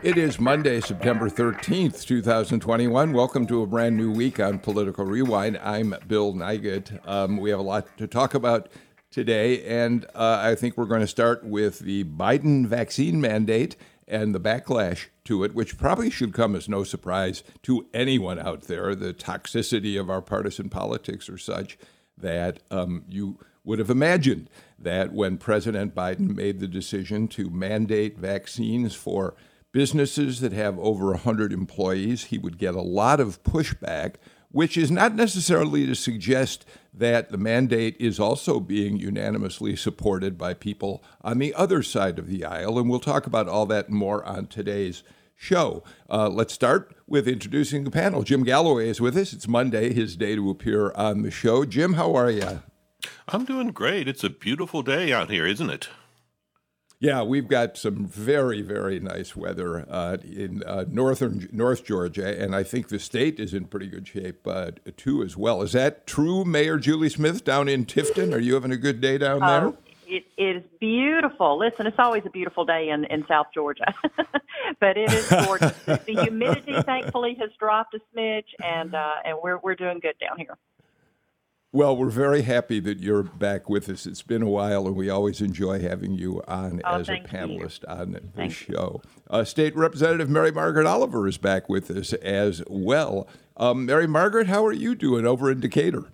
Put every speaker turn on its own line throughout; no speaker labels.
It is Monday, September 13th, 2021. Welcome to a brand new week on Political Rewind. I'm Bill Nigut. Um, we have a lot to talk about today, and uh, I think we're going to start with the Biden vaccine mandate and the backlash to it, which probably should come as no surprise to anyone out there. The toxicity of our partisan politics are such that um, you would have imagined that when President Biden made the decision to mandate vaccines for businesses that have over 100 employees, he would get a lot of pushback, which is not necessarily to suggest that the mandate is also being unanimously supported by people on the other side of the aisle. And we'll talk about all that more on today's show. Uh, let's start with introducing the panel. Jim Galloway is with us. It's Monday, his day to appear on the show. Jim, how are you?
I'm doing great. It's a beautiful day out here, isn't it?
Yeah, we've got some very, very nice weather uh, in uh, northern North Georgia, and I think the state is in pretty good shape uh, too, as well. Is that true, Mayor Julie Smith down in Tifton? Are you having a good day down there?
Oh, it is beautiful. Listen, it's always a beautiful day in, in South Georgia, but it is gorgeous. the humidity, thankfully, has dropped a smidge, and uh, and we're we're doing good down here.
Well, we're very happy that you're back with us. It's been a while, and we always enjoy having you on
oh,
as a panelist
you.
on the
thank
show. Uh, State Representative Mary Margaret Oliver is back with us as well. Um, Mary Margaret, how are you doing over in Decatur?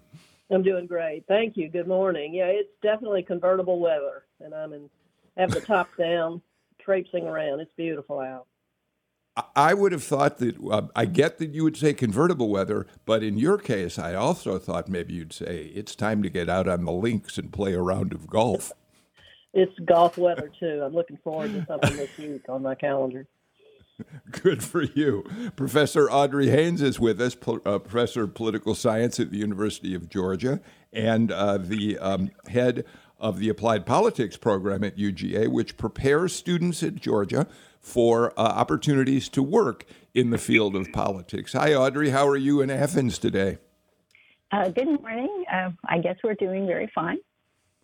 I'm doing great. Thank you. Good morning. Yeah, it's definitely convertible weather, and I'm in have the top down, traipsing around. It's beautiful out.
I would have thought that uh, I get that you would say convertible weather, but in your case, I also thought maybe you'd say it's time to get out on the links and play a round of golf.
It's golf weather too. I'm looking forward to something this week on my calendar.
Good for you. Professor Audrey Haynes is with us, uh, professor of political science at the University of Georgia, and uh, the um, head of the applied politics program at UGA, which prepares students at Georgia for uh, opportunities to work in the field of politics. Hi, Audrey. How are you in Athens today?
Uh, good morning. Uh, I guess we're doing very fine.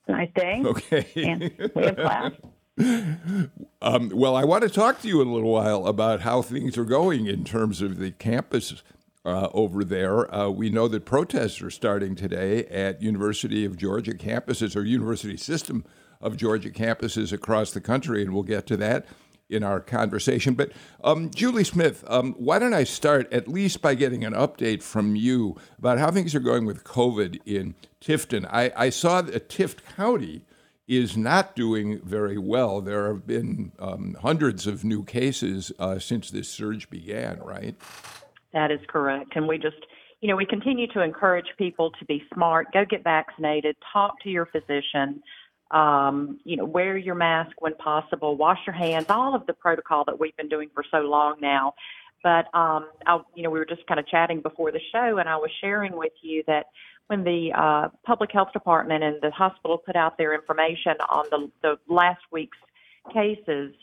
Nice day.
Okay.
And we have class.
Um, well, I want to talk to you in a little while about how things are going in terms of the campus uh, over there. Uh, we know that protests are starting today at University of Georgia campuses or University System of Georgia campuses across the country, and we'll get to that in our conversation. But um, Julie Smith, um, why don't I start at least by getting an update from you about how things are going with COVID in Tifton? I, I saw that Tift County is not doing very well. There have been um, hundreds of new cases uh, since this surge began, right?
That is correct. And we just, you know, we continue to encourage people to be smart, go get vaccinated, talk to your physician um, you know, wear your mask when possible, wash your hands, all of the protocol that we've been doing for so long now. But um, I, you know, we were just kind of chatting before the show, and I was sharing with you that when the uh, public health department and the hospital put out their information on the, the last week's cases,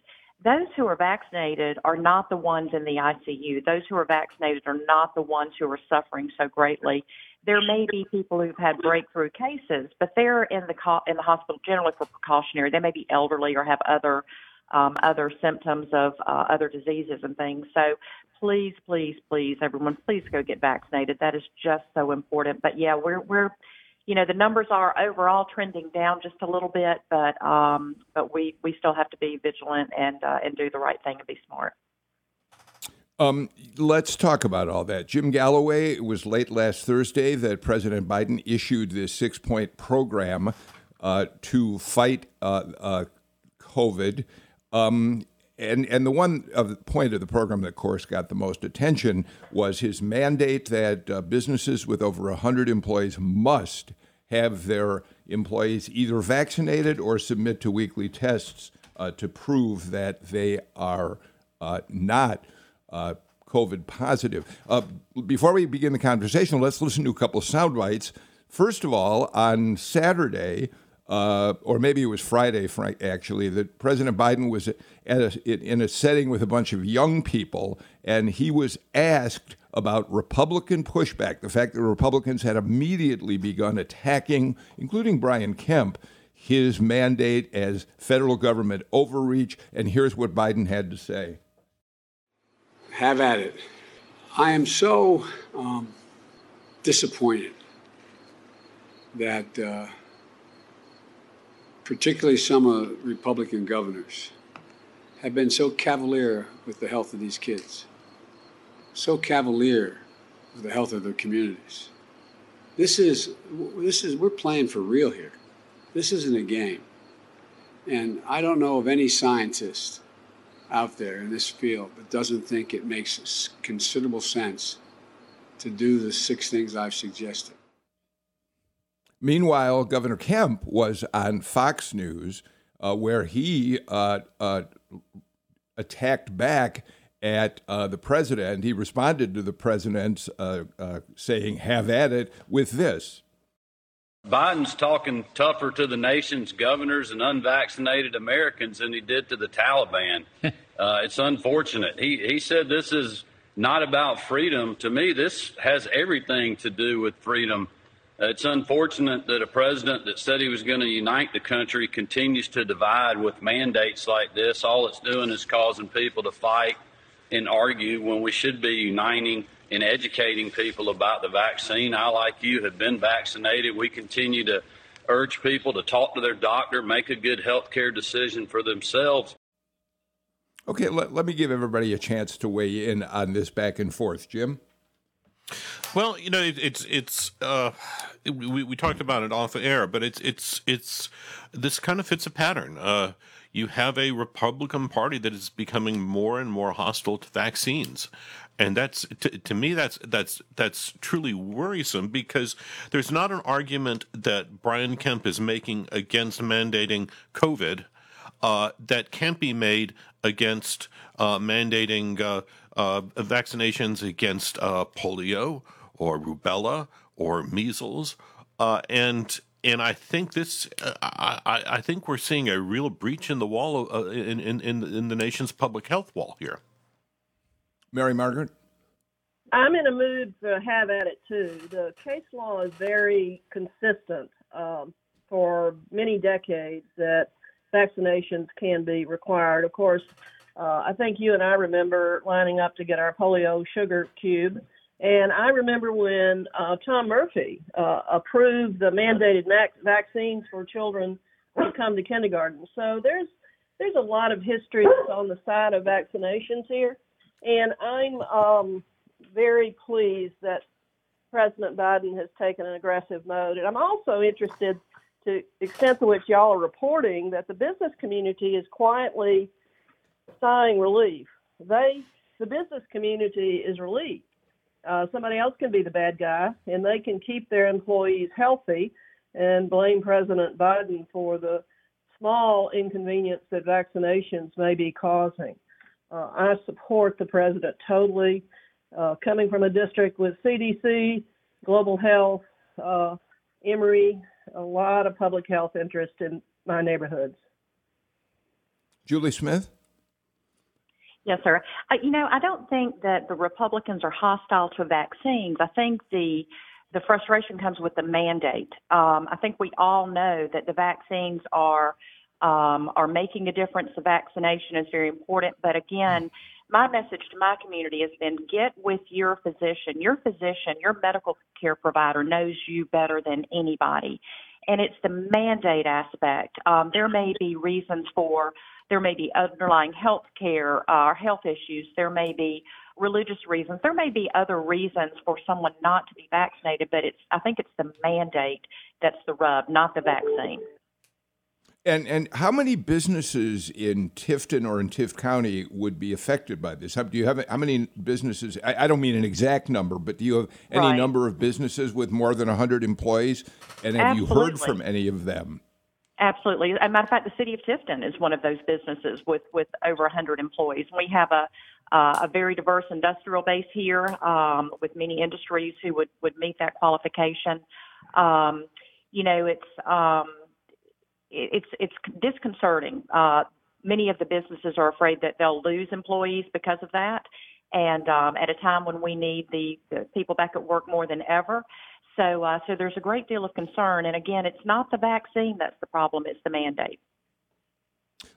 those who are vaccinated are not the ones in the ICU. Those who are vaccinated are not the ones who are suffering so greatly there may be people who've had breakthrough cases, but they're in the co- in the hospital generally for precautionary. They may be elderly or have other um, other symptoms of uh, other diseases and things. So please, please, please, everyone, please go get vaccinated. That is just so important. But yeah, we're we're you know the numbers are overall trending down just a little bit, but um, but we we still have to be vigilant and uh, and do the right thing and be smart.
Um, let's talk about all that. Jim Galloway, it was late last Thursday that President Biden issued this six point program uh, to fight uh, uh, COVID. Um, and, and the one of the point of the program that, of course, got the most attention was his mandate that uh, businesses with over 100 employees must have their employees either vaccinated or submit to weekly tests uh, to prove that they are uh, not uh, COVID positive. Uh, before we begin the conversation, let's listen to a couple of sound bites First of all, on Saturday, uh, or maybe it was Friday, actually, that President Biden was a, in a setting with a bunch of young people, and he was asked about Republican pushback, the fact that Republicans had immediately begun attacking, including Brian Kemp, his mandate as federal government overreach. And here's what Biden had to say
Have at it. I am so um, disappointed that. Uh, particularly some the Republican governors, have been so cavalier with the health of these kids, so cavalier with the health of their communities. This is, this is, we're playing for real here. This isn't a game. And I don't know of any scientist out there in this field but doesn't think it makes considerable sense to do the six things I've suggested.
Meanwhile, Governor Kemp was on Fox News, uh, where he uh, uh, attacked back at uh, the president. He responded to the president uh, uh, saying, Have at it with this.
Biden's talking tougher to the nation's governors and unvaccinated Americans than he did to the Taliban. Uh, it's unfortunate. He, he said this is not about freedom. To me, this has everything to do with freedom uh, it's unfortunate that a president that said he was going to unite the country continues to divide with mandates like this. All it's doing is causing people to fight and argue when we should be uniting and educating people about the vaccine. I, like you, have been vaccinated. We continue to urge people to talk to their doctor, make a good health care decision for themselves.
Okay, let, let me give everybody a chance to weigh in on this back and forth. Jim?
Well, you know, it, it's it's uh, we we talked about it off the air, but it's it's it's this kind of fits a pattern. Uh, you have a Republican Party that is becoming more and more hostile to vaccines, and that's to, to me that's that's that's truly worrisome because there's not an argument that Brian Kemp is making against mandating COVID uh, that can't be made against uh, mandating uh, uh, vaccinations against uh, polio or rubella or measles, uh, and and I think this, I, I think we're seeing a real breach in the wall of, uh, in, in in the nation's public health wall here.
Mary Margaret.
I'm in a mood to have at it too. The case law is very consistent um, for many decades that vaccinations can be required. Of course, uh, I think you and I remember lining up to get our polio sugar cube. And I remember when uh, Tom Murphy uh, approved the mandated mac- vaccines for children to come to kindergarten. So there's there's a lot of history on the side of vaccinations here, and I'm um, very pleased that President Biden has taken an aggressive mode. And I'm also interested to the extent to which y'all are reporting that the business community is quietly sighing relief. They, the business community, is relieved. Uh, somebody else can be the bad guy, and they can keep their employees healthy and blame President Biden for the small inconvenience that vaccinations may be causing. Uh, I support the president totally. Uh, coming from a district with CDC, global health, uh, Emory, a lot of public health interest in my neighborhoods.
Julie Smith?
Yes, sir. Uh, you know, I don't think that the Republicans are hostile to vaccines. I think the the frustration comes with the mandate. Um, I think we all know that the vaccines are um, are making a difference. The vaccination is very important, but again, my message to my community has been: get with your physician. Your physician, your medical care provider, knows you better than anybody, and it's the mandate aspect. Um, there may be reasons for, there may be underlying health care uh, or health issues. There may be religious reasons. There may be other reasons for someone not to be vaccinated, but it's I think it's the mandate that's the rub, not the vaccine.
And and how many businesses in Tifton or in Tift County would be affected by this? How, do you have how many businesses? I, I, don't mean an exact number, but do you have any right. number of businesses with more than hundred employees? And have Absolutely. you heard from any of them?
Absolutely. As a matter of fact, the city of Tifton is one of those businesses with with over 100 employees. We have a uh, a very diverse industrial base here um, with many industries who would would meet that qualification. um, you know, it's um, it's it's disconcerting. Uh, many of the businesses are afraid that they'll lose employees because of that, and um, at a time when we need the, the people back at work more than ever. So, uh, so there's a great deal of concern. And again, it's not the vaccine that's the problem; it's the mandate.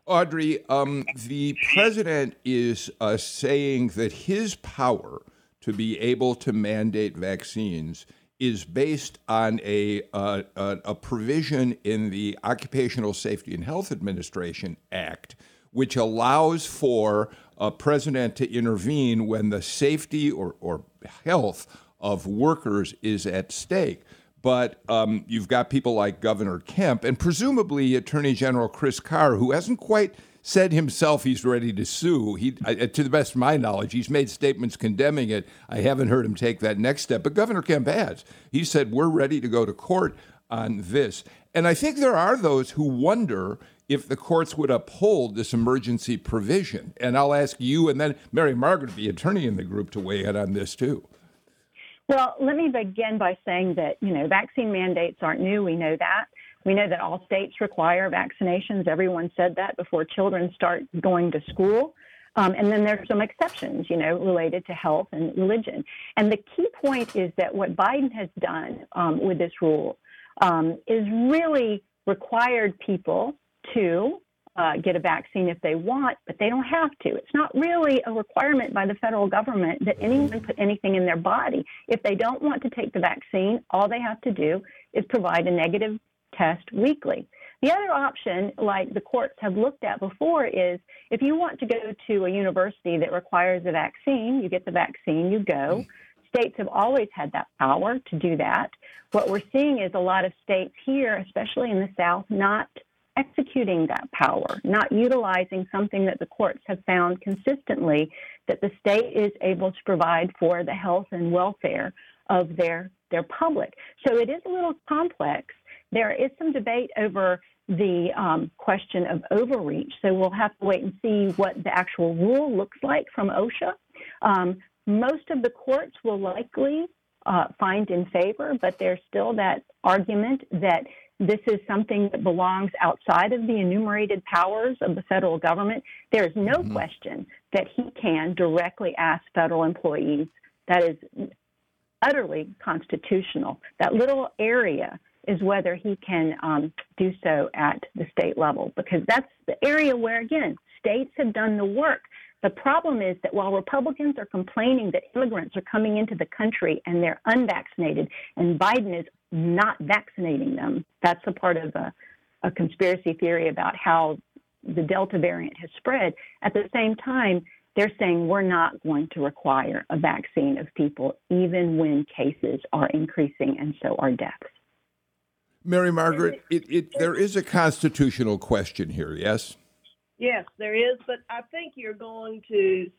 Audrey, um, the president is uh, saying that his power to be able to mandate vaccines is based on a, uh, a provision in the Occupational Safety and Health Administration Act, which allows for a president to intervene when the safety or, or health of workers is at stake. But um, you've got people like Governor Kemp and presumably Attorney General Chris Carr, who hasn't quite said himself he's ready to sue. He, to the best of my knowledge, he's made statements condemning it. I haven't heard him take that next step, but Governor Kemp has. He said we're ready to go to court on this, and I think there are those who wonder if the courts would uphold this emergency provision. And I'll ask you, and then Mary Margaret, the attorney in the group, to weigh in on this too.
Well, let me begin by saying that you know vaccine mandates aren't new. We know that. We know that all states require vaccinations. Everyone said that before children start going to school. Um, and then there's some exceptions, you know, related to health and religion. And the key point is that what Biden has done um, with this rule um, is really required people to uh, get a vaccine if they want, but they don't have to. It's not really a requirement by the federal government that anyone put anything in their body. If they don't want to take the vaccine, all they have to do is provide a negative test weekly. The other option, like the courts have looked at before, is if you want to go to a university that requires a vaccine, you get the vaccine, you go. Mm-hmm. States have always had that power to do that. What we're seeing is a lot of states here, especially in the South, not executing that power, not utilizing something that the courts have found consistently that the state is able to provide for the health and welfare of their their public. So it is a little complex, there is some debate over the um, question of overreach, so we'll have to wait and see what the actual rule looks like from OSHA. Um, most of the courts will likely uh, find in favor, but there's still that argument that this is something that belongs outside of the enumerated powers of the federal government. There is no mm-hmm. question that he can directly ask federal employees. That is utterly constitutional. That little area is whether he can um, do so at the state level, because that's the area where, again, states have done the work. The problem is that while Republicans are complaining that immigrants are coming into the country and they're unvaccinated, and Biden is not vaccinating them, that's a part of a, a conspiracy theory about how the Delta variant has spread. At the same time, they're saying we're not going to require a vaccine of people, even when cases are increasing and so are deaths.
Mary Margaret, it, it, there is a constitutional question here, yes?
Yes, there is, but I think you're going to,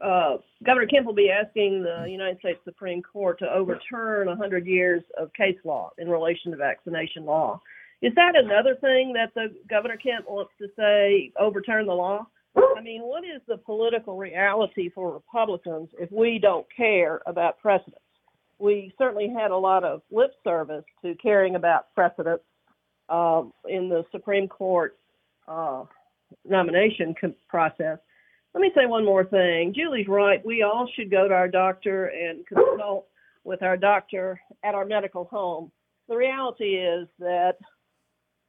uh, Governor Kemp will be asking the United States Supreme Court to overturn 100 years of case law in relation to vaccination law. Is that another thing that the Governor Kemp wants to say, overturn the law? I mean, what is the political reality for Republicans if we don't care about precedent? We certainly had a lot of lip service to caring about precedents uh, in the Supreme Court uh, nomination process. Let me say one more thing. Julie's right. We all should go to our doctor and consult with our doctor at our medical home. The reality is that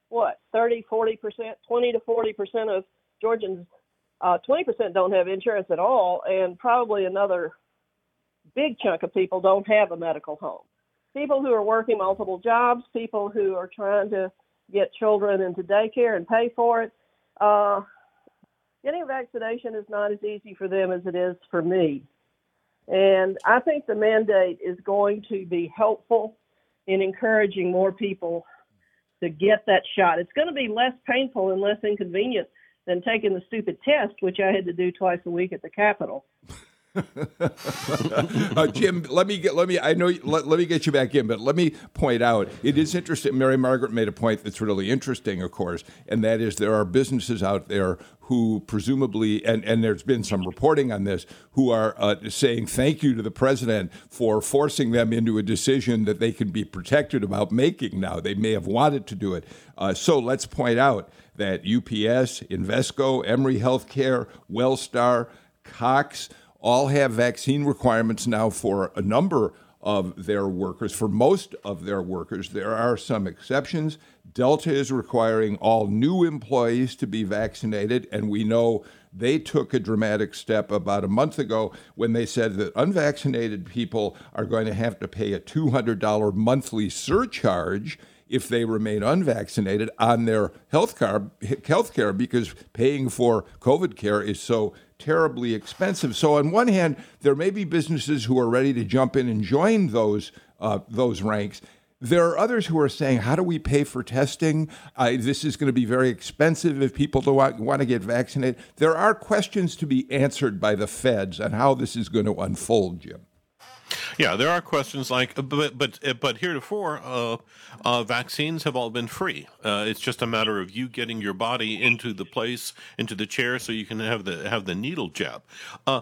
what 30, 40 percent, 20 to 40 percent of Georgians, uh, 20 percent don't have insurance at all, and probably another big chunk of people don't have a medical home. People who are working multiple jobs, people who are trying to get children into daycare and pay for it. Uh, getting a vaccination is not as easy for them as it is for me. And I think the mandate is going to be helpful in encouraging more people to get that shot. It's going to be less painful and less inconvenient than taking the stupid test, which I had to do twice a week at the Capitol.
uh, Jim, let me get let me I know let, let me get you back in, but let me point out it is interesting. Mary Margaret made a point that's really interesting, of course, and that is there are businesses out there who presumably and and there's been some reporting on this who are uh, saying thank you to the president for forcing them into a decision that they can be protected about making. Now they may have wanted to do it, uh, so let's point out that UPS, Invesco, Emory Healthcare, Wellstar, Cox all have vaccine requirements now for a number of their workers. For most of their workers, there are some exceptions. Delta is requiring all new employees to be vaccinated, and we know they took a dramatic step about a month ago when they said that unvaccinated people are going to have to pay a $200 monthly surcharge if they remain unvaccinated on their health care, health care because paying for COVID care is so terribly expensive. So on one hand, there may be businesses who are ready to jump in and join those uh, those ranks. There are others who are saying, "How do we pay for testing? Uh, this is going to be very expensive if people don't want, want to get vaccinated." There are questions to be answered by the feds on how this is going to unfold, Jim.
Yeah, there are questions like, but but but heretofore, uh, uh, vaccines have all been free. Uh, it's just a matter of you getting your body into the place, into the chair, so you can have the have the needle jab. Uh,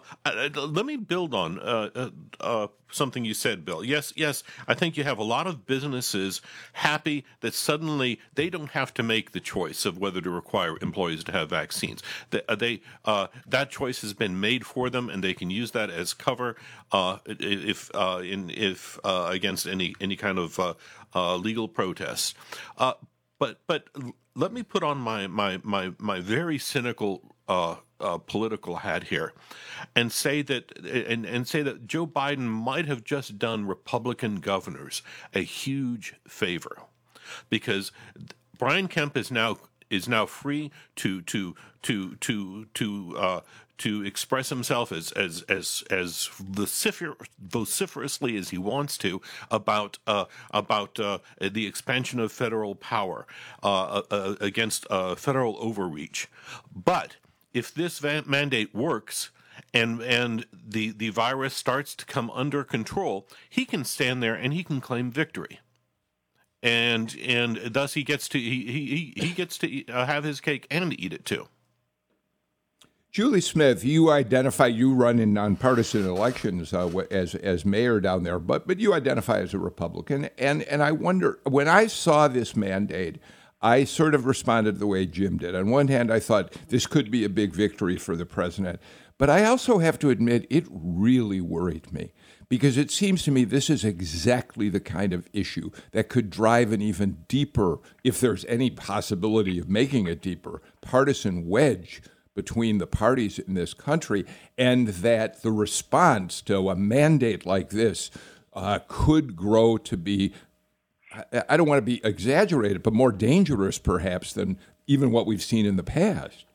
let me build on uh, uh, something you said, Bill. Yes, yes, I think you have a lot of businesses happy that suddenly they don't have to make the choice of whether to require employees to have vaccines. They, uh, they uh, that choice has been made for them, and they can use that as cover uh, if uh, in if uh, against any any kind of uh, legal protest. but but let me put on my my my my very cynical uh, uh, political hat here, and say that and, and say that Joe Biden might have just done Republican governors a huge favor, because Brian Kemp is now is now free to to to to to uh, to express himself as as as as vocifer- vociferously as he wants to about uh, about uh, the expansion of federal power uh, uh against uh, federal overreach, but if this mandate works and and the the virus starts to come under control, he can stand there and he can claim victory. And and thus he gets to he he, he gets to eat, uh, have his cake and eat it too.
Julie Smith, you identify you run in nonpartisan elections uh, as as mayor down there, but but you identify as a Republican, and and I wonder when I saw this mandate. I sort of responded the way Jim did. On one hand, I thought this could be a big victory for the president. But I also have to admit, it really worried me because it seems to me this is exactly the kind of issue that could drive an even deeper, if there's any possibility of making a deeper, partisan wedge between the parties in this country, and that the response to a mandate like this uh, could grow to be I don't want to be exaggerated, but more dangerous perhaps than even what we've seen in the past.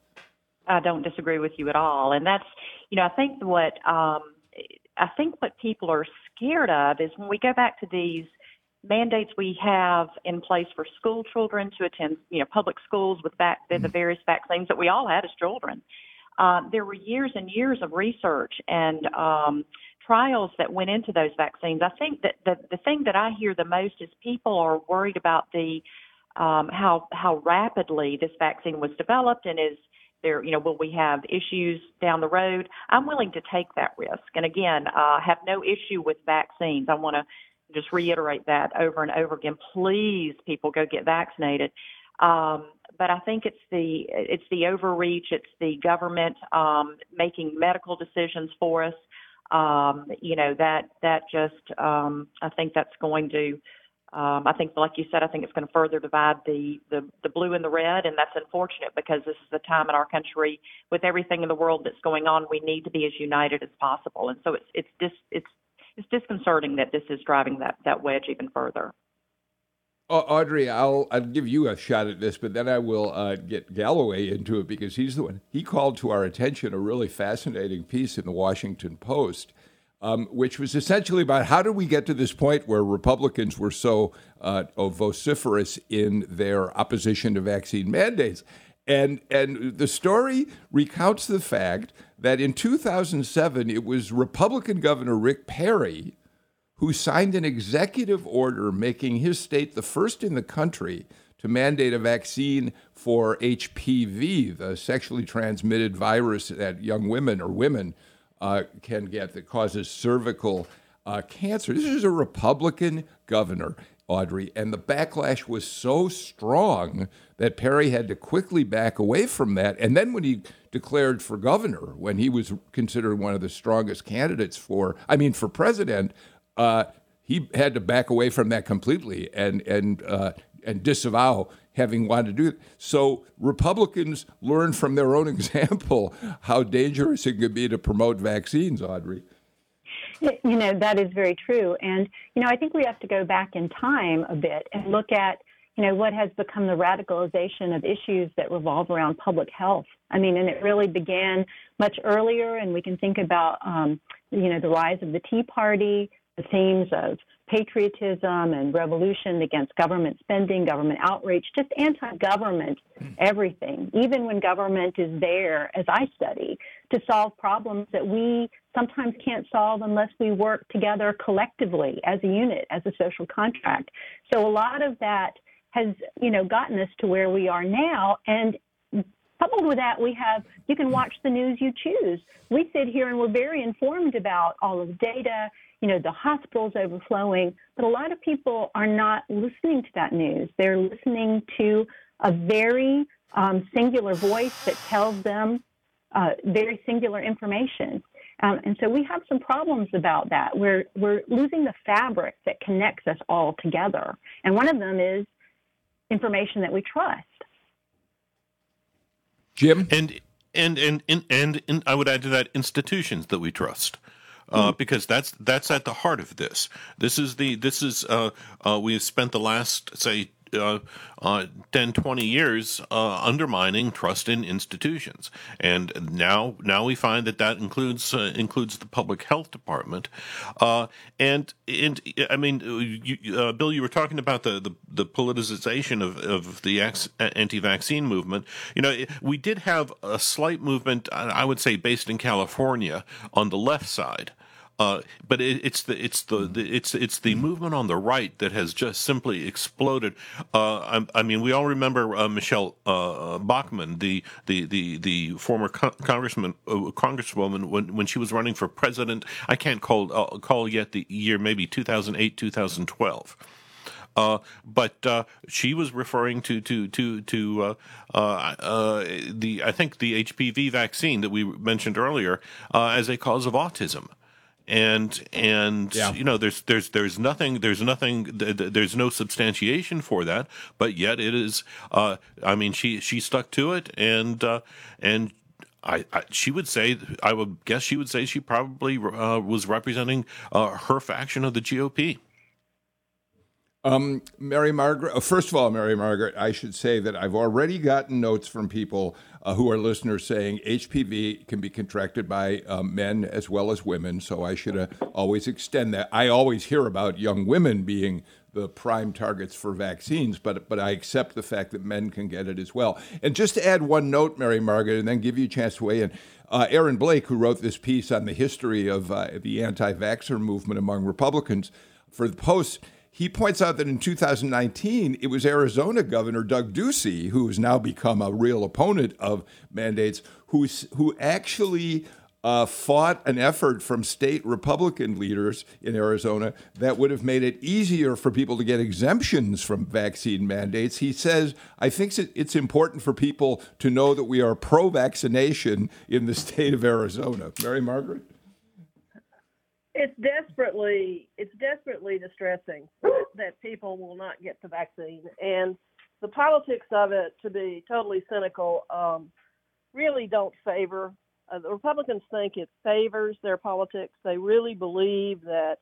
I don't disagree with you at all, and that's you know I think what um, I think what people are scared of is when we go back to these mandates we have in place for school children to attend you know public schools with vac- the, the various vaccines that we all had as children. Uh, there were years and years of research and um, trials that went into those vaccines. I think that the, the thing that I hear the most is people are worried about the um, how how rapidly this vaccine was developed and is there you know will we have issues down the road? I'm willing to take that risk, and again, uh, have no issue with vaccines. I want to just reiterate that over and over again. Please, people, go get vaccinated. Um, but I think it's the it's the overreach, it's the government um, making medical decisions for us um, you know that that just um, I think that's going to um, I think like you said I think it's going to further divide the, the the blue and the red and that's unfortunate because this is the time in our country with everything in the world that's going on we need to be as united as possible and so it's it's dis, it's it's disconcerting that this is driving that that wedge even further.
Audrey, I'll I'll give you a shot at this, but then I will uh, get Galloway into it because he's the one. He called to our attention a really fascinating piece in the Washington Post, um, which was essentially about how did we get to this point where Republicans were so uh, vociferous in their opposition to vaccine mandates. And and the story recounts the fact that in 2007 it was Republican Governor Rick Perry who signed an executive order making his state the first in the country to mandate a vaccine for HPV, the sexually transmitted virus that young women or women uh, can get that causes cervical uh, cancer. This is a Republican governor. Audrey, and the backlash was so strong that Perry had to quickly back away from that. And then when he declared for governor, when he was considered one of the strongest candidates for, I mean, for president, uh, he had to back away from that completely and and uh, and disavow having wanted to do it. So Republicans learned from their own example how dangerous it could be to promote vaccines, Audrey.
You know, that is very true. And, you know, I think we have to go back in time a bit and look at, you know, what has become the radicalization of issues that revolve around public health. I mean, and it really began much earlier, and we can think about, um, you know, the rise of the Tea Party, the themes of patriotism and revolution against government spending, government outreach, just anti government everything, even when government is there, as I study, to solve problems that we sometimes can't solve unless we work together collectively as a unit, as a social contract. So a lot of that has, you know, gotten us to where we are now. And coupled with that, we have you can watch the news you choose. We sit here and we're very informed about all of the data you know, the hospitals overflowing, but a lot of people are not listening to that news. They're listening to a very um, singular voice that tells them uh, very singular information. Um, and so we have some problems about that. We're, we're losing the fabric that connects us all together. And one of them is information that we trust.
Jim?
And, and, and, and, and, and I would add to that institutions that we trust uh, mm. because that's that's at the heart of this. This is the this is uh, uh, we have spent the last say uh, uh, 10, 20 years uh, undermining trust in institutions, and now now we find that that includes uh, includes the public health department, uh, and and I mean, you, uh, Bill, you were talking about the the, the politicization of, of the anti-vaccine movement. You know, we did have a slight movement, I would say, based in California on the left side. Uh, but it, it's the it's the, the, it's it's the movement on the right that has just simply exploded. Uh, I, I, mean, we all remember uh, Michele uh, Bachmann, the the the, the former congressman uh, congresswoman when when she was running for president. I can't call uh, call yet the year, maybe 2008, 2012. Uh, but uh, she was referring to to to to uh, the I think the HPV vaccine that we mentioned earlier as a cause of autism and and yeah. you know there's there's there's nothing there's nothing there's no substantiation for that but yet it is uh, i mean she she stuck to it and uh, and I, I, she would say I would guess she would say she probably uh, was representing uh, her faction of the GOP.
Um, Mary Margaret, uh, first of all, Mary Margaret, I should say that I've already gotten notes from people uh, who are listeners saying HPV can be contracted by um, men as well as women. So I should uh, always extend that. I always hear about young women being the prime targets for vaccines, but but I accept the fact that men can get it as well. And just to add one note, Mary Margaret, and then give you a chance to weigh in. Uh, Aaron Blake, who wrote this piece on the history of uh, the anti-vaxxer movement among Republicans for the Post, he points out that in 2019, it was Arizona Governor Doug Ducey, who has now become a real opponent of mandates, who, who actually uh, fought an effort from state Republican leaders in Arizona that would have made it easier for people to get exemptions from vaccine mandates. He says, I think it's important for people to know that we are pro vaccination in the state of Arizona. Mary Margaret?
It's desperately it's desperately distressing that people will not get the vaccine. And the politics of it to be totally cynical um, really don't favor uh, the republicans think it favors their politics. They really believe that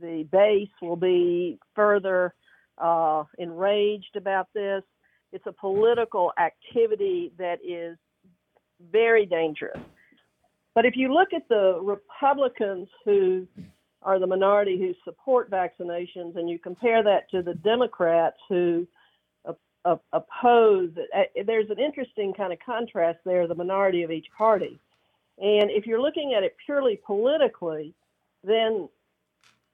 the base will be further uh, enraged about this. It's a political activity that is very dangerous but if you look at the Republicans who are the minority who support vaccinations and you compare that to the Democrats who oppose. Uh, there's an interesting kind of contrast there, the minority of each party. And if you're looking at it purely politically, then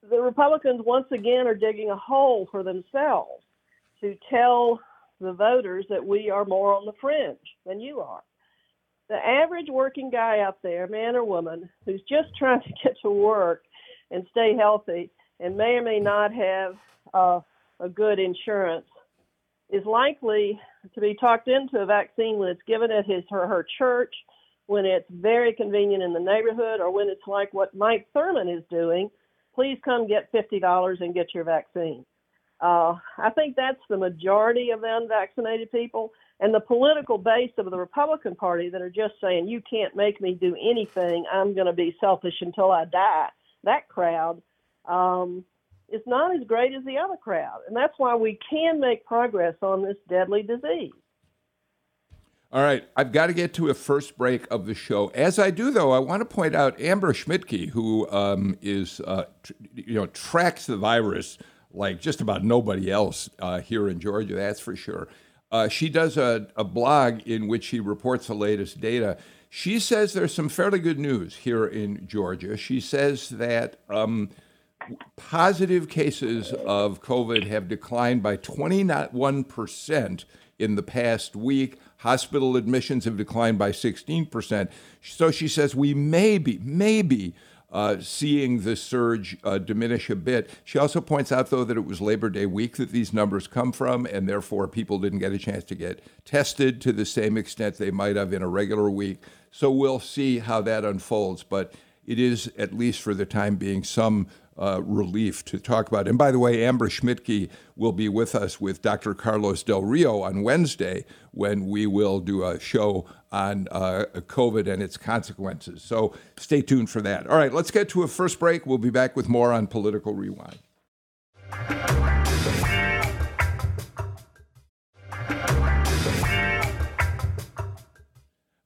the Republicans once again are digging a hole for themselves to tell the voters that we are more on the fringe than you are. The average working guy out there, man or woman, who's just trying to get to work and stay healthy and may or may not have uh, a good insurance is likely to be talked into a vaccine when it's given at his or her church, when it's very convenient in the neighborhood, or when it's like what Mike Thurmond is doing. Please come get fifty dollars and get your vaccine. Uh, I think that's the majority of the unvaccinated people, and the political base of the Republican Party that are just saying you can't make me do anything. I'm going to be selfish until I die. That crowd um, is not as great as the other crowd. And that's why we can make progress on this deadly disease.
All right, I've got to get to a first break of the show. As I do, though, I want to point out Amber Schmidtke, who um, is, uh, tr- you know, tracks the virus like just about nobody else uh, here in Georgia. That's for sure. Uh, she does a, a blog in which she reports the latest data. She says there's some fairly good news here in Georgia. She says that um, positive cases of COVID have declined by 21% in the past week. Hospital admissions have declined by 16%. So she says we may be, maybe uh, seeing the surge uh, diminish a bit. She also points out, though, that it was Labor Day week that these numbers come from, and therefore people didn't get a chance to get tested to the same extent they might have in a regular week. So we'll see how that unfolds. But it is, at least for the time being, some uh, relief to talk about. And by the way, Amber Schmidtke will be with us with Dr. Carlos Del Rio on Wednesday when we will do a show on uh, COVID and its consequences. So stay tuned for that. All right, let's get to a first break. We'll be back with more on Political Rewind.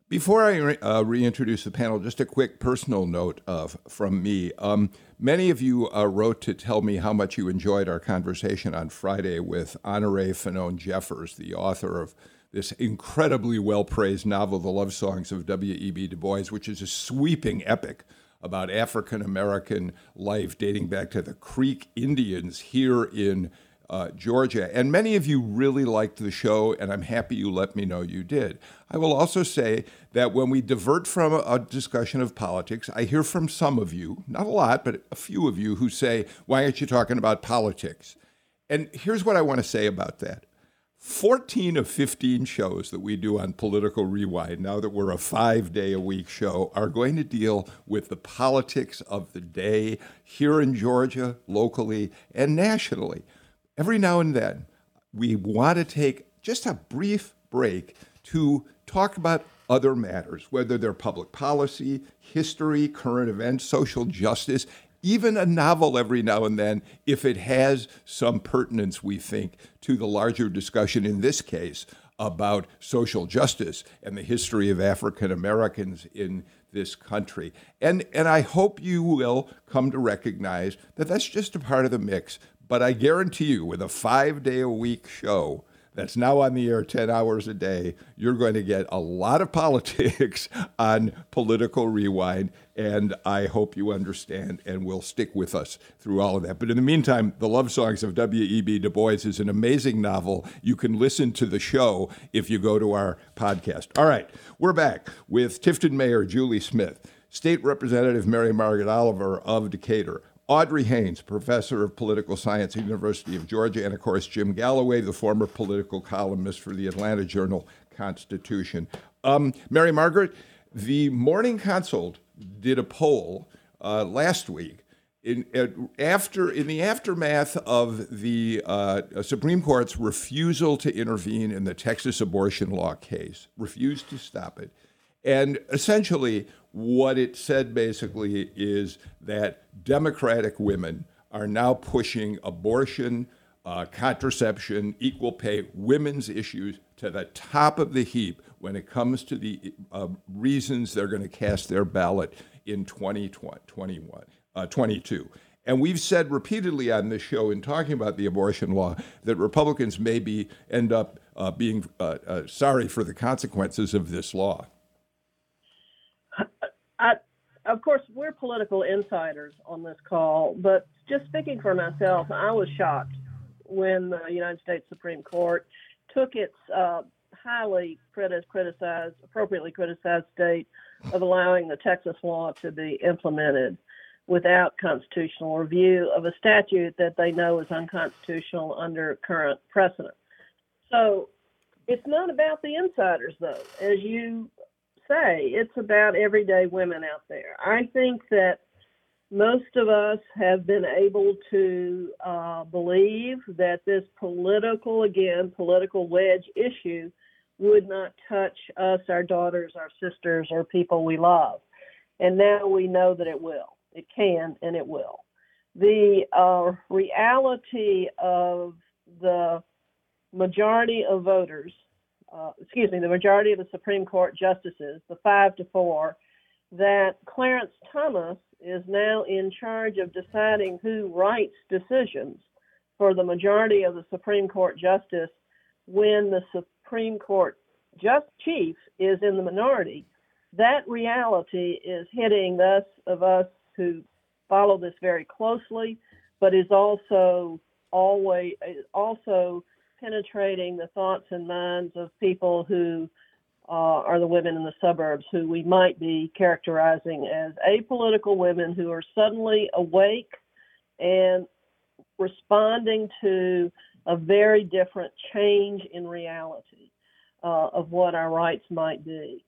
Before I re- uh, reintroduce the panel, just a quick personal note of, from me. Um, many of you uh, wrote to tell me how much you enjoyed our conversation on Friday with Honorée Fanonne Jeffers, the author of this incredibly well praised novel, The Love Songs of W.E.B. Du Bois, which is a sweeping epic about African American life dating back to the Creek Indians here in uh, Georgia. And many of you really liked the show, and I'm happy you let me know you did. I will also say that when we divert from a discussion of politics, I hear from some of you, not a lot, but a few of you, who say, Why aren't you talking about politics? And here's what I want to say about that. 14 of 15 shows that we do on Political Rewind, now that we're a five day a week show, are going to deal with the politics of the day here in Georgia, locally, and nationally every now and then, we want to take just a brief break to talk about other matters, whether they're public policy, history, current events, social justice, even a novel every now and then, if it has some pertinence, we think, to the larger discussion in this case about social justice and the history of African Americans in this country. And, and I hope you will come to recognize that that's just a part of the mix, but I guarantee you, with a five day a week show that's now on the air 10 hours a day, you're going to get a lot of politics on Political Rewind. And I hope you understand and will stick with us through all of that. But in the meantime, The Love Songs of W.E.B. Du Bois is an amazing novel. You can listen to the show if you go to our podcast. All right, we're back with Tifton Mayor Julie Smith. State Representative Mary Margaret Oliver of Decatur, Audrey Haynes, professor of political science at the University of Georgia, and of course Jim Galloway, the former political columnist for the Atlanta Journal Constitution. Um, Mary Margaret, the Morning Consult did a poll uh, last week. In, after, in the aftermath of the uh, Supreme Court's refusal to intervene in the Texas abortion law case, refused to stop it, and essentially what it said basically is that Democratic women are now pushing abortion, uh, contraception, equal pay, women's issues to the top of the heap when it comes to the uh, reasons they're going to cast their ballot in 2021, uh, 22. And we've said repeatedly on this show in talking about the abortion law that Republicans maybe end up uh, being uh, uh, sorry for the consequences of this law.
I, of course, we're political insiders on this call, but just speaking for myself, I was shocked when the United States Supreme Court took its uh, highly criticized, appropriately criticized state of allowing the Texas law to be implemented without constitutional review of a statute that they know is unconstitutional under current precedent. So it's not about the insiders, though. As you say, it's about everyday women out there. I think that most of us have been able to uh, believe that this political, again, political wedge issue would not touch us, our daughters, our sisters, or people we love. And now we know that it will. It can and it will. The uh, reality of the majority of voters, uh, excuse me, the majority of the Supreme Court justices, the five to four, that Clarence Thomas is now in charge of deciding who writes decisions for the majority of the Supreme Court justice when the Supreme Court just chief is in the minority. That reality is hitting those of us who follow this very closely, but is also always also penetrating the thoughts and minds of people who uh, are the women in the suburbs who we might be characterizing as apolitical women who are suddenly awake and responding to a very different change in reality uh, of what our rights might be.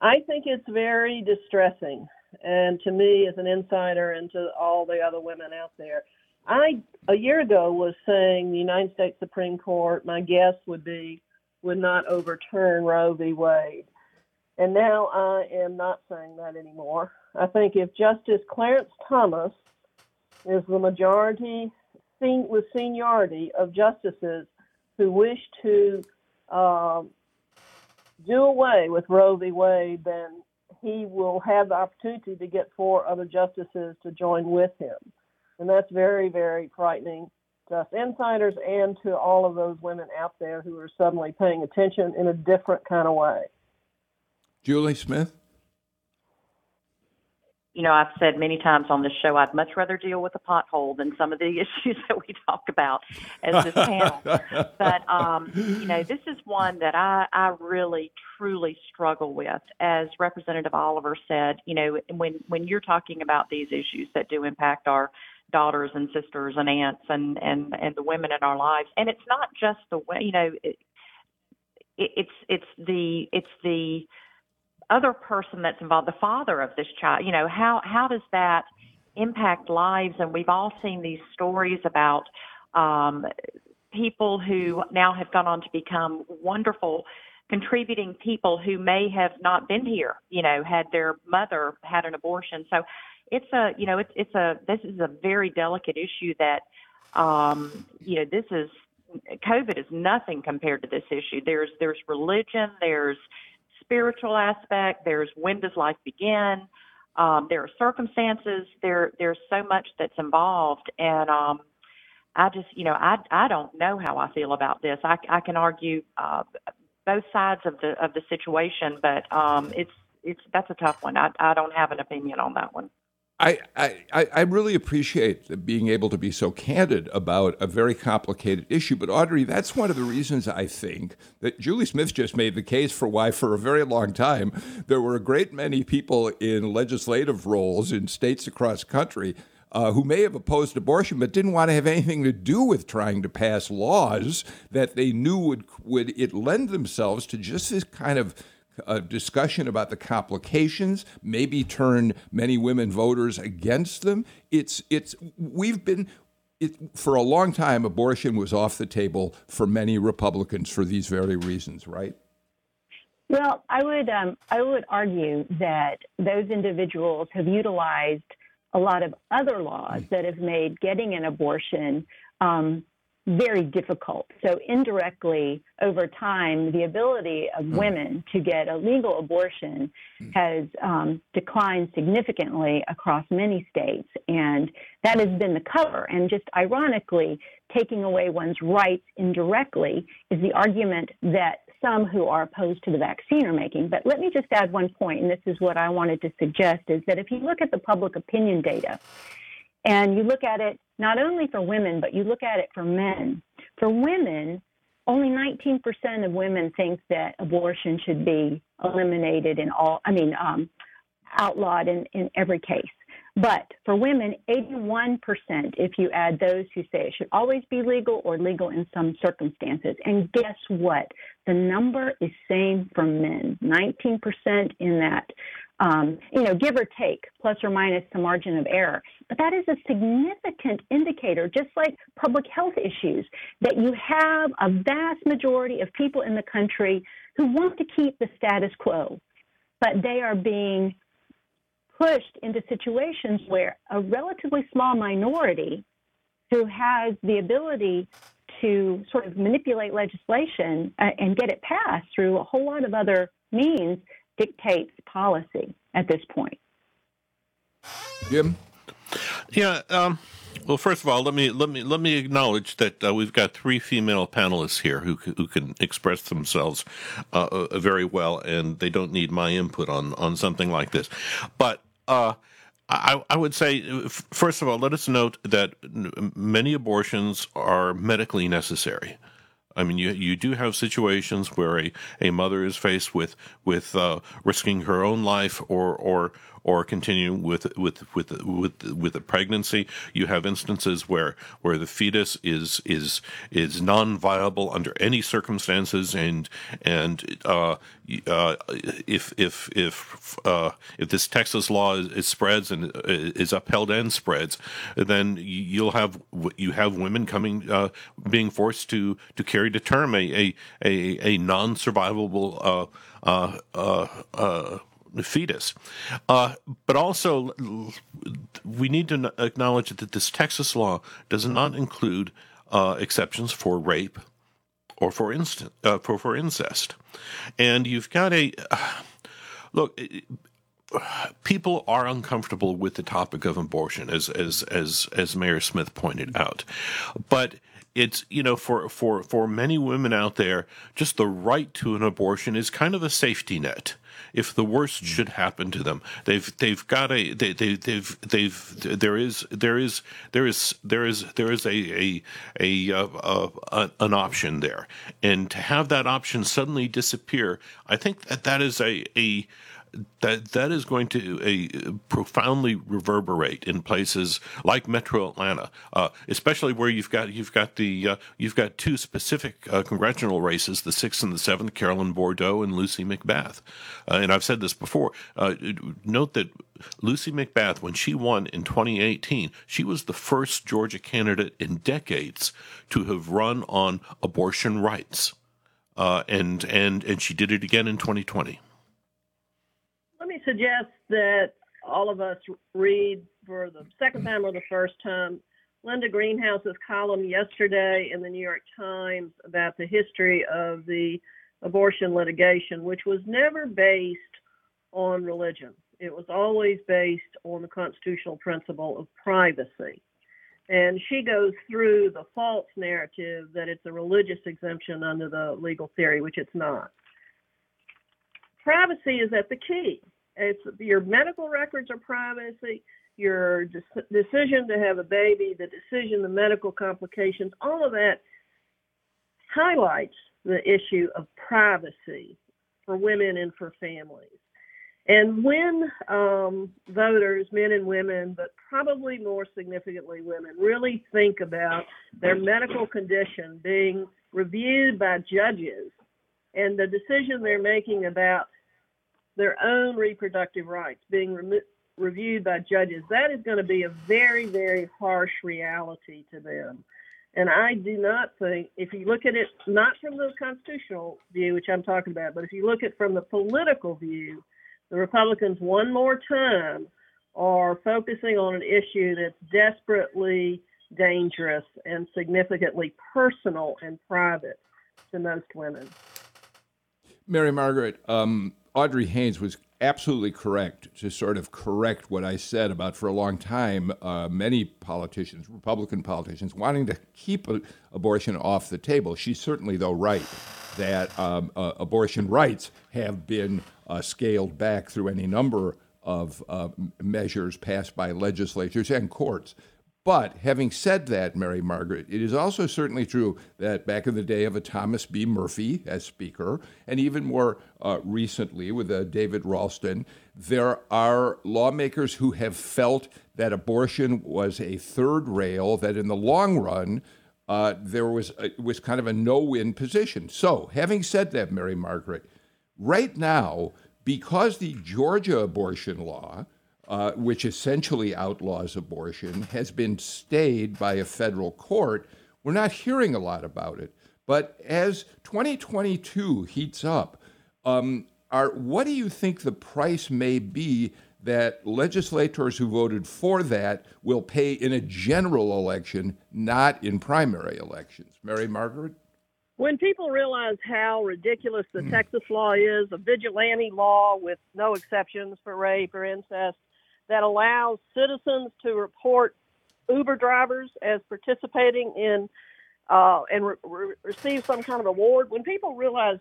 I think it's very distressing, and to me, as an insider, and to all the other women out there, I a year ago was saying the United States Supreme Court, my guess would be, would not overturn Roe v. Wade. And now I am not saying that anymore. I think if Justice Clarence Thomas is the majority with seniority of justices who wish to um, do away with Roe v. Wade, then he will have the opportunity to get four other justices to join with him. And that's very, very frightening to us insiders and to all of those women out there who are suddenly paying attention in a different kind of way.
Julie Smith?
you know, I've said many times on this show, I'd much rather deal with a pothole than some of the issues that we talk about as this panel. But, um, you know, this is one that I, I really, truly struggle with. As Representative Oliver said, you know, when, when you're talking about these issues that do impact our daughters and sisters and aunts and, and, and the women in our lives, and it's not just the way, you know, it, it, it's, it's the, it's the, other person that's involved, the father of this child, you know, how how does that impact lives? And we've all seen these stories about um, people who now have gone on to become wonderful contributing people who may have not been here, you know, had their mother had an abortion. So it's a, you know, it's it's a this is a very delicate issue that um, you know, this is COVID is nothing compared to this issue. There's there's religion, there's spiritual aspect. There's when does life begin? Um, there are circumstances. There there's so much that's involved, and um, I just you know I I don't know how I feel about this. I I can argue uh, both sides of the of the situation, but um, it's it's that's a tough one. I I don't have an opinion on that one.
I, I, I really appreciate being able to be so candid about a very complicated issue. But, Audrey, that's one of the reasons I think that Julie Smith just made the case for why, for a very long time, there were a great many people in legislative roles in states across country uh, who may have opposed abortion but didn't want to have anything to do with trying to pass laws that they knew would, would it lend themselves to just this kind of a discussion about the complications, maybe turn many women voters against them. It's it's we've been it, for a long time abortion was off the table for many Republicans for these very reasons, right?
Well, I would um, I would argue that those individuals have utilized a lot of other laws that have made getting an abortion um, very difficult. So, indirectly, over time, the ability of hmm. women to get a legal abortion has um, declined significantly across many states. And that has been the cover. And just ironically, taking away one's rights indirectly is the argument that some who are opposed to the vaccine are making. But let me just add one point, and this is what I wanted to suggest is that if you look at the public opinion data, and you look at it not only for women, but you look at it for men. For women, only 19% of women think that abortion should be eliminated in all, I mean, um, outlawed in, in every case. But for women, 81%, if you add those who say it should always be legal or legal in some circumstances. And guess what? The number is same for men, 19% in that um, you know, give or take, plus or minus the margin of error. But that is a significant indicator, just like public health issues, that you have a vast majority of people in the country who want to keep the status quo, but they are being pushed into situations where a relatively small minority who has the ability to sort of manipulate legislation uh, and get it passed through a whole lot of other means dictates policy at this point.
Jim?
Yeah. Um, well, first of all, let me let me let me acknowledge that uh, we've got three female panelists here who who can express themselves uh, uh, very well, and they don't need my input on on something like this. But uh, I, I would say, first of all, let us note that many abortions are medically necessary. I mean, you you do have situations where a, a mother is faced with with uh, risking her own life or or or continue with with with with with a pregnancy. You have instances where where the fetus is is is non viable under any circumstances, and and uh, uh, if if if uh, if this Texas law is, is, spreads and uh, is upheld and spreads, then you'll have you have women coming uh, being forced to to carry to term a a a, a non survivable uh, uh, fetus. Uh, but also, we need to acknowledge that this Texas law does not include uh, exceptions for rape or for uh, for for incest, and you've got a look. People are uncomfortable with the topic of abortion, as as as as Mayor Smith pointed out, but it's you know for for for many women out there just the right to an abortion is kind of a safety net if the worst hmm. should happen to them. They've they've got a they, they they've they've there is there is there is there is there is a a, a, a, a an option there. And to have that option suddenly disappear i think that that is a a that that is going to uh, profoundly reverberate in places like Metro Atlanta, uh, especially where you've got you've got the uh, you've got two specific uh, congressional races, the sixth and the seventh, Carolyn Bourdeaux and Lucy McBath. Uh, and I've said this before. Uh, note that Lucy McBath, when she won in 2018, she was the first Georgia candidate in decades to have run on abortion rights, and and and she did it again in 2020
me suggest that all of us read for the second time or the first time Linda Greenhouse's column yesterday in the New York Times about the history of the abortion litigation, which was never based on religion. It was always based on the constitutional principle of privacy. And she goes through the false narrative that it's a religious exemption under the legal theory, which it's not. Privacy is at the key. It's your medical records are privacy, your de- decision to have a baby, the decision, the medical complications, all of that highlights the issue of privacy for women and for families. And when um, voters, men and women, but probably more significantly women, really think about their medical condition being reviewed by judges and the decision they're making about their own reproductive rights being re- reviewed by judges, that is going to be a very, very harsh reality to them. And I do not think, if you look at it not from the constitutional view, which I'm talking about, but if you look at from the political view, the Republicans one more time are focusing on an issue that's desperately dangerous and significantly personal and private to most women.
Mary Margaret, um, Audrey Haynes was absolutely correct to sort of correct what I said about for a long time uh, many politicians, Republican politicians, wanting to keep a, abortion off the table. She's certainly, though, right that um, uh, abortion rights have been uh, scaled back through any number of uh, measures passed by legislatures and courts. But having said that, Mary Margaret, it is also certainly true that back in the day of a Thomas B. Murphy as Speaker, and even more uh, recently with uh, David Ralston, there are lawmakers who have felt that abortion was a third rail, that in the long run, uh, there was a, was kind of a no-win position. So, having said that, Mary Margaret, right now, because the Georgia abortion law uh, which essentially outlaws abortion, has been stayed by a federal court. We're not hearing a lot about it. But as 2022 heats up, um, are, what do you think the price may be that legislators who voted for that will pay in a general election, not in primary elections? Mary Margaret?
When people realize how ridiculous the mm. Texas law is, a vigilante law with no exceptions for rape or incest, that allows citizens to report Uber drivers as participating in uh, and re- re- receive some kind of award. When people realize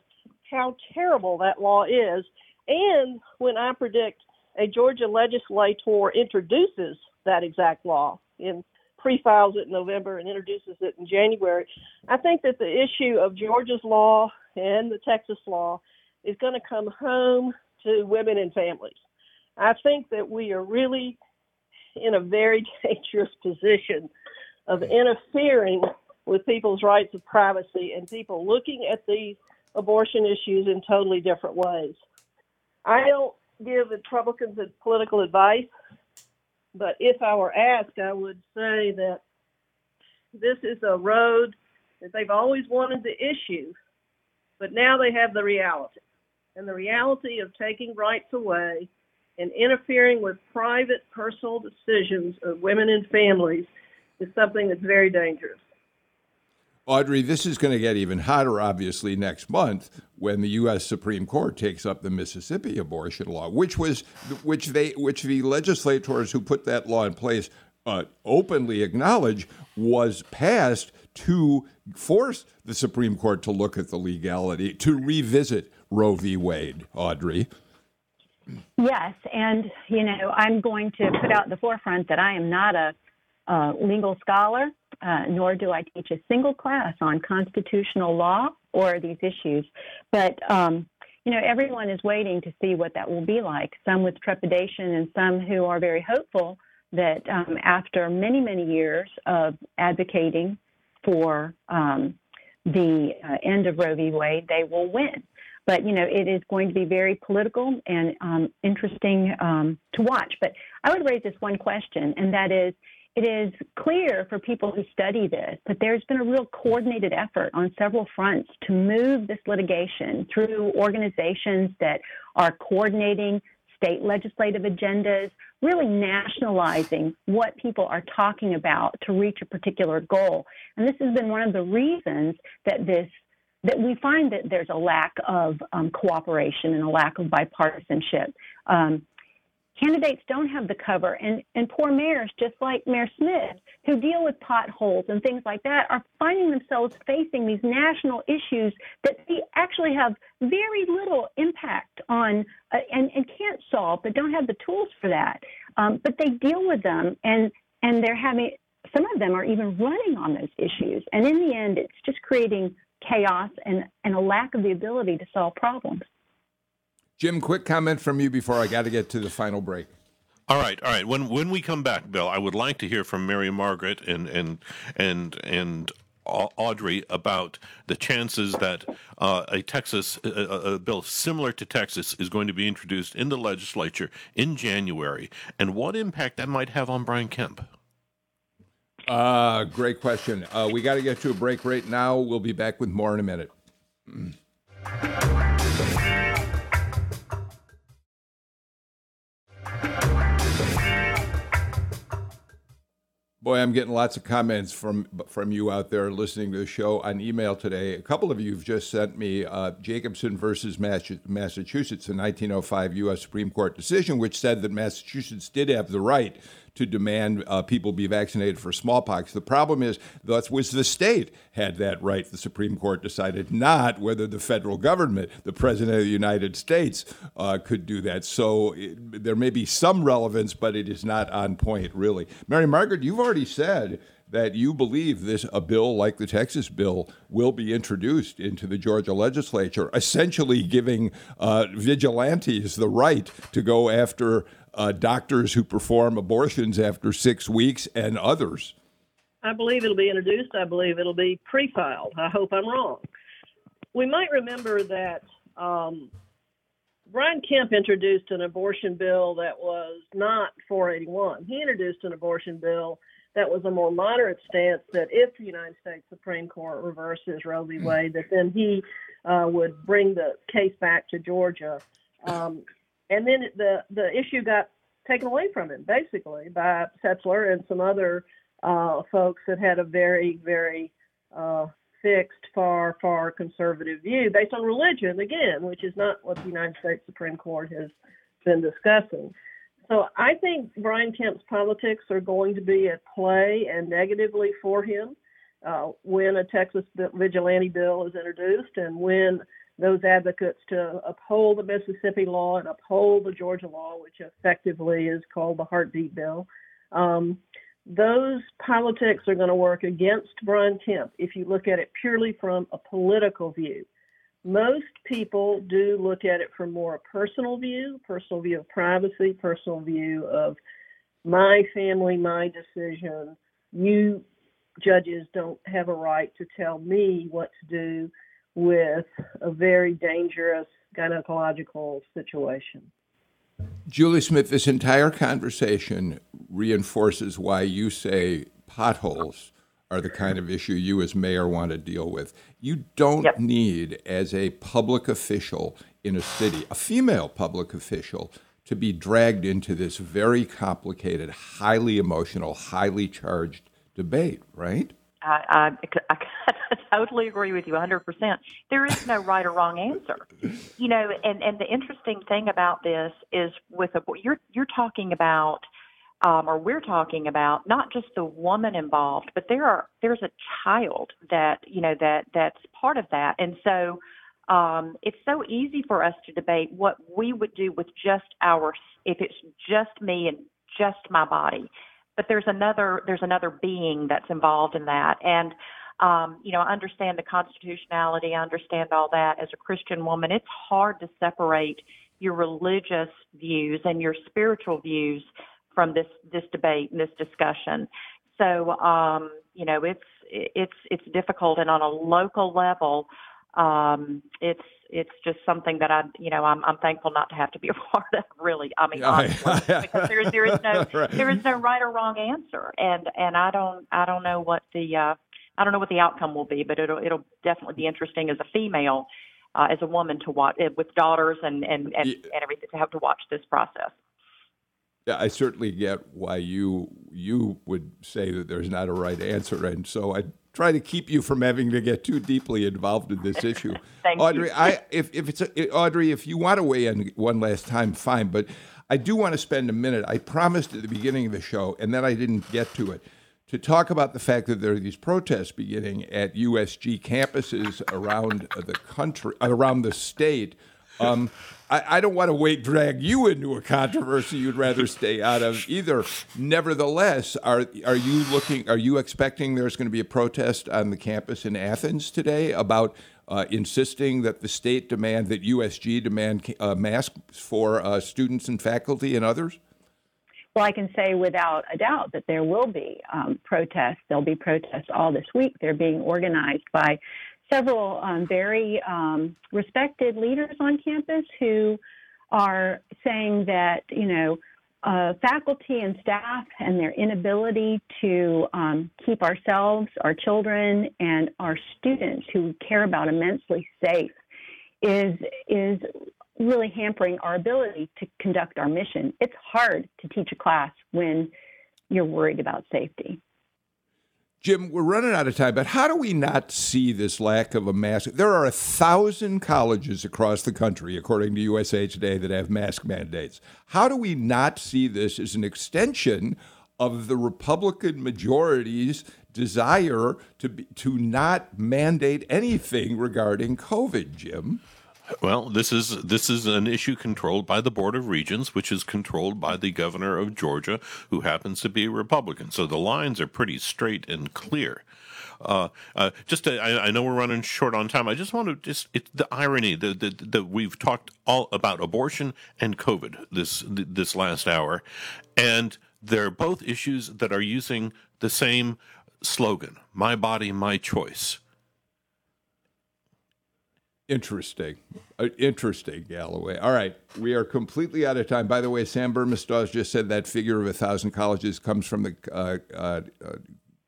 how terrible that law is, and when I predict a Georgia legislator introduces that exact law in pre-files it in November and introduces it in January, I think that the issue of Georgia's law and the Texas law is going to come home to women and families. I think that we are really in a very dangerous position of interfering with people's rights of privacy and people looking at these abortion issues in totally different ways. I don't give Republicans political advice, but if I were asked, I would say that this is a road that they've always wanted to issue, but now they have the reality. And the reality of taking rights away and interfering with private personal decisions of women and families is something that's very dangerous.
Audrey, this is going to get even hotter, obviously, next month when the U.S. Supreme Court takes up the Mississippi abortion law, which was which they which the legislators who put that law in place uh, openly acknowledge was passed to force the Supreme Court to look at the legality to revisit Roe v. Wade. Audrey.
Yes, and you know, I'm going to put out the forefront that I am not a, a legal scholar, uh, nor do I teach a single class on constitutional law or these issues. But um, you know, everyone is waiting to see what that will be like. Some with trepidation, and some who are very hopeful that um, after many, many years of advocating for um, the uh, end of Roe v. Wade, they will win. But you know, it is going to be very political and um, interesting um, to watch. But I would raise this one question, and that is, it is clear for people who study this that there's been a real coordinated effort on several fronts to move this litigation through organizations that are coordinating state legislative agendas, really nationalizing what people are talking about to reach a particular goal. And this has been one of the reasons that this that we find that there's a lack of um, cooperation and a lack of bipartisanship. Um, candidates don't have the cover, and, and poor mayors, just like Mayor Smith, who deal with potholes and things like that, are finding themselves facing these national issues that they actually have very little impact on uh, and, and can't solve, but don't have the tools for that. Um, but they deal with them, and and they're having some of them are even running on those issues, and in the end, it's just creating chaos and, and a lack of the ability to solve problems.
Jim, quick comment from you before I got to get to the final break.
All right, all right. When when we come back, Bill, I would like to hear from Mary Margaret and and and and Audrey about the chances that uh, a Texas a, a, bill similar to Texas is going to be introduced in the legislature in January, and what impact that might have on Brian Kemp.
Uh, great question. Uh, we got to get to a break right now. We'll be back with more in a minute. Boy, I'm getting lots of comments from from you out there listening to the show on email today. A couple of you have just sent me uh, Jacobson versus Massachusetts, a 1905 U.S. Supreme Court decision, which said that Massachusetts did have the right to demand uh, people be vaccinated for smallpox. The problem is that was the state had that right. The Supreme Court decided not whether the federal government, the President of the United States, uh, could do that. So it, there may be some relevance, but it is not on point, really. Mary Margaret, you've already said that you believe this a bill like the Texas bill will be introduced into the Georgia legislature, essentially giving uh, vigilantes the right to go after uh, doctors who perform abortions after six weeks and others?
I believe it'll be introduced. I believe it'll be pre filed. I hope I'm wrong. We might remember that um, Brian Kemp introduced an abortion bill that was not 481. He introduced an abortion bill that was a more moderate stance that if the United States Supreme Court reverses Roe v. Wade, that then he uh, would bring the case back to Georgia. Um, and then the the issue got taken away from him basically by Setzler and some other uh, folks that had a very very uh, fixed, far far conservative view based on religion again, which is not what the United States Supreme Court has been discussing. So I think Brian Kemp's politics are going to be at play and negatively for him uh, when a Texas vigilante bill is introduced and when those advocates to uphold the Mississippi law and uphold the Georgia law, which effectively is called the heartbeat bill. Um, those politics are going to work against Brian Kemp if you look at it purely from a political view. Most people do look at it from more a personal view, personal view of privacy, personal view of my family, my decision. You judges don't have a right to tell me what to do with a very dangerous gynecological situation.
Julie Smith, this entire conversation reinforces why you say potholes are the kind of issue you as mayor want to deal with. You don't yep. need, as a public official in a city, a female public official, to be dragged into this very complicated, highly emotional, highly charged debate, right?
I, I, I totally agree with you 100%. There is no right or wrong answer. You know, and, and the interesting thing about this is with a, you're, you're talking about, um, or we're talking about not just the woman involved, but there are, there's a child that, you know, that, that's part of that. And so, um, it's so easy for us to debate what we would do with just our, if it's just me and just my body but there's another there's another being that's involved in that and um, you know, I understand the constitutionality, I understand all that. As a Christian woman, it's hard to separate your religious views and your spiritual views from this this debate and this discussion. So, um, you know, it's it's it's difficult, and on a local level, um, it's it's just something that I, you know, I'm I'm thankful not to have to be a part of. Really, I mean, honestly, because there is there is no right. there is no right or wrong answer, and and I don't I don't know what the uh, I don't know what the outcome will be, but it'll it'll definitely be interesting as a female, uh, as a woman to watch uh, with daughters and and and, yeah. and everything to have to watch this process.
Yeah, I certainly get why you you would say that there's not a right answer, and so I try to keep you from having to get too deeply involved in this issue. Audrey,
you.
I if if it's a, Audrey, if you want to weigh in one last time, fine. But I do want to spend a minute. I promised at the beginning of the show, and then I didn't get to it, to talk about the fact that there are these protests beginning at USG campuses around the country, around the state. Um, I, I, don't want to wait drag you into a controversy you'd rather stay out of either. Nevertheless, are are you looking? Are you expecting there's going to be a protest on the campus in Athens today about uh, insisting that the state demand that USG demand uh, masks for uh, students and faculty and others?
Well, I can say without a doubt that there will be um, protests. There'll be protests all this week. They're being organized by several um, very um, respected leaders on campus who are saying that, you know, uh, faculty and staff and their inability to um, keep ourselves, our children, and our students who we care about immensely safe is is really hampering our ability to conduct our mission. It's hard to teach a class when you're worried about safety.
Jim, we're running out of time, but how do we not see this lack of a mask? There are a thousand colleges across the country, according to USA Today, that have mask mandates. How do we not see this as an extension of the Republican majority's desire to be, to not mandate anything regarding COVID, Jim?
Well, this is this is an issue controlled by the Board of Regents, which is controlled by the governor of Georgia, who happens to be a Republican. So the lines are pretty straight and clear. Uh, uh, just to, I, I, know we're running short on time. I just want to just it's the irony that, that, we've talked all about abortion and COVID this this last hour, and they're both issues that are using the same slogan: "My body, my choice."
Interesting. Uh, interesting, Galloway. All right. We are completely out of time. By the way, Sam Bermas-Dawes just said that figure of a thousand colleges comes from the uh, uh, uh,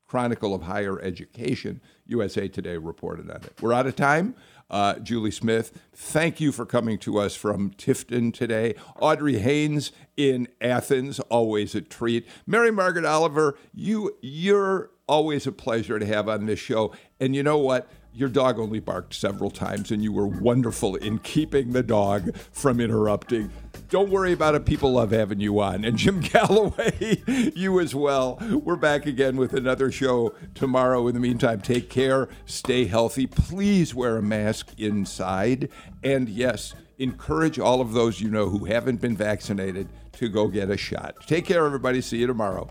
Chronicle of Higher Education. USA Today reported on it. We're out of time. Uh, Julie Smith, thank you for coming to us from Tifton today. Audrey Haynes in Athens, always a treat. Mary Margaret Oliver, you you're always a pleasure to have on this show. And you know what? Your dog only barked several times and you were wonderful in keeping the dog from interrupting. Don't worry about it. People love having you on. And Jim Galloway, you as well. We're back again with another show tomorrow. In the meantime, take care, stay healthy. Please wear a mask inside. And yes, encourage all of those you know who haven't been vaccinated to go get a shot. Take care, everybody. See you tomorrow.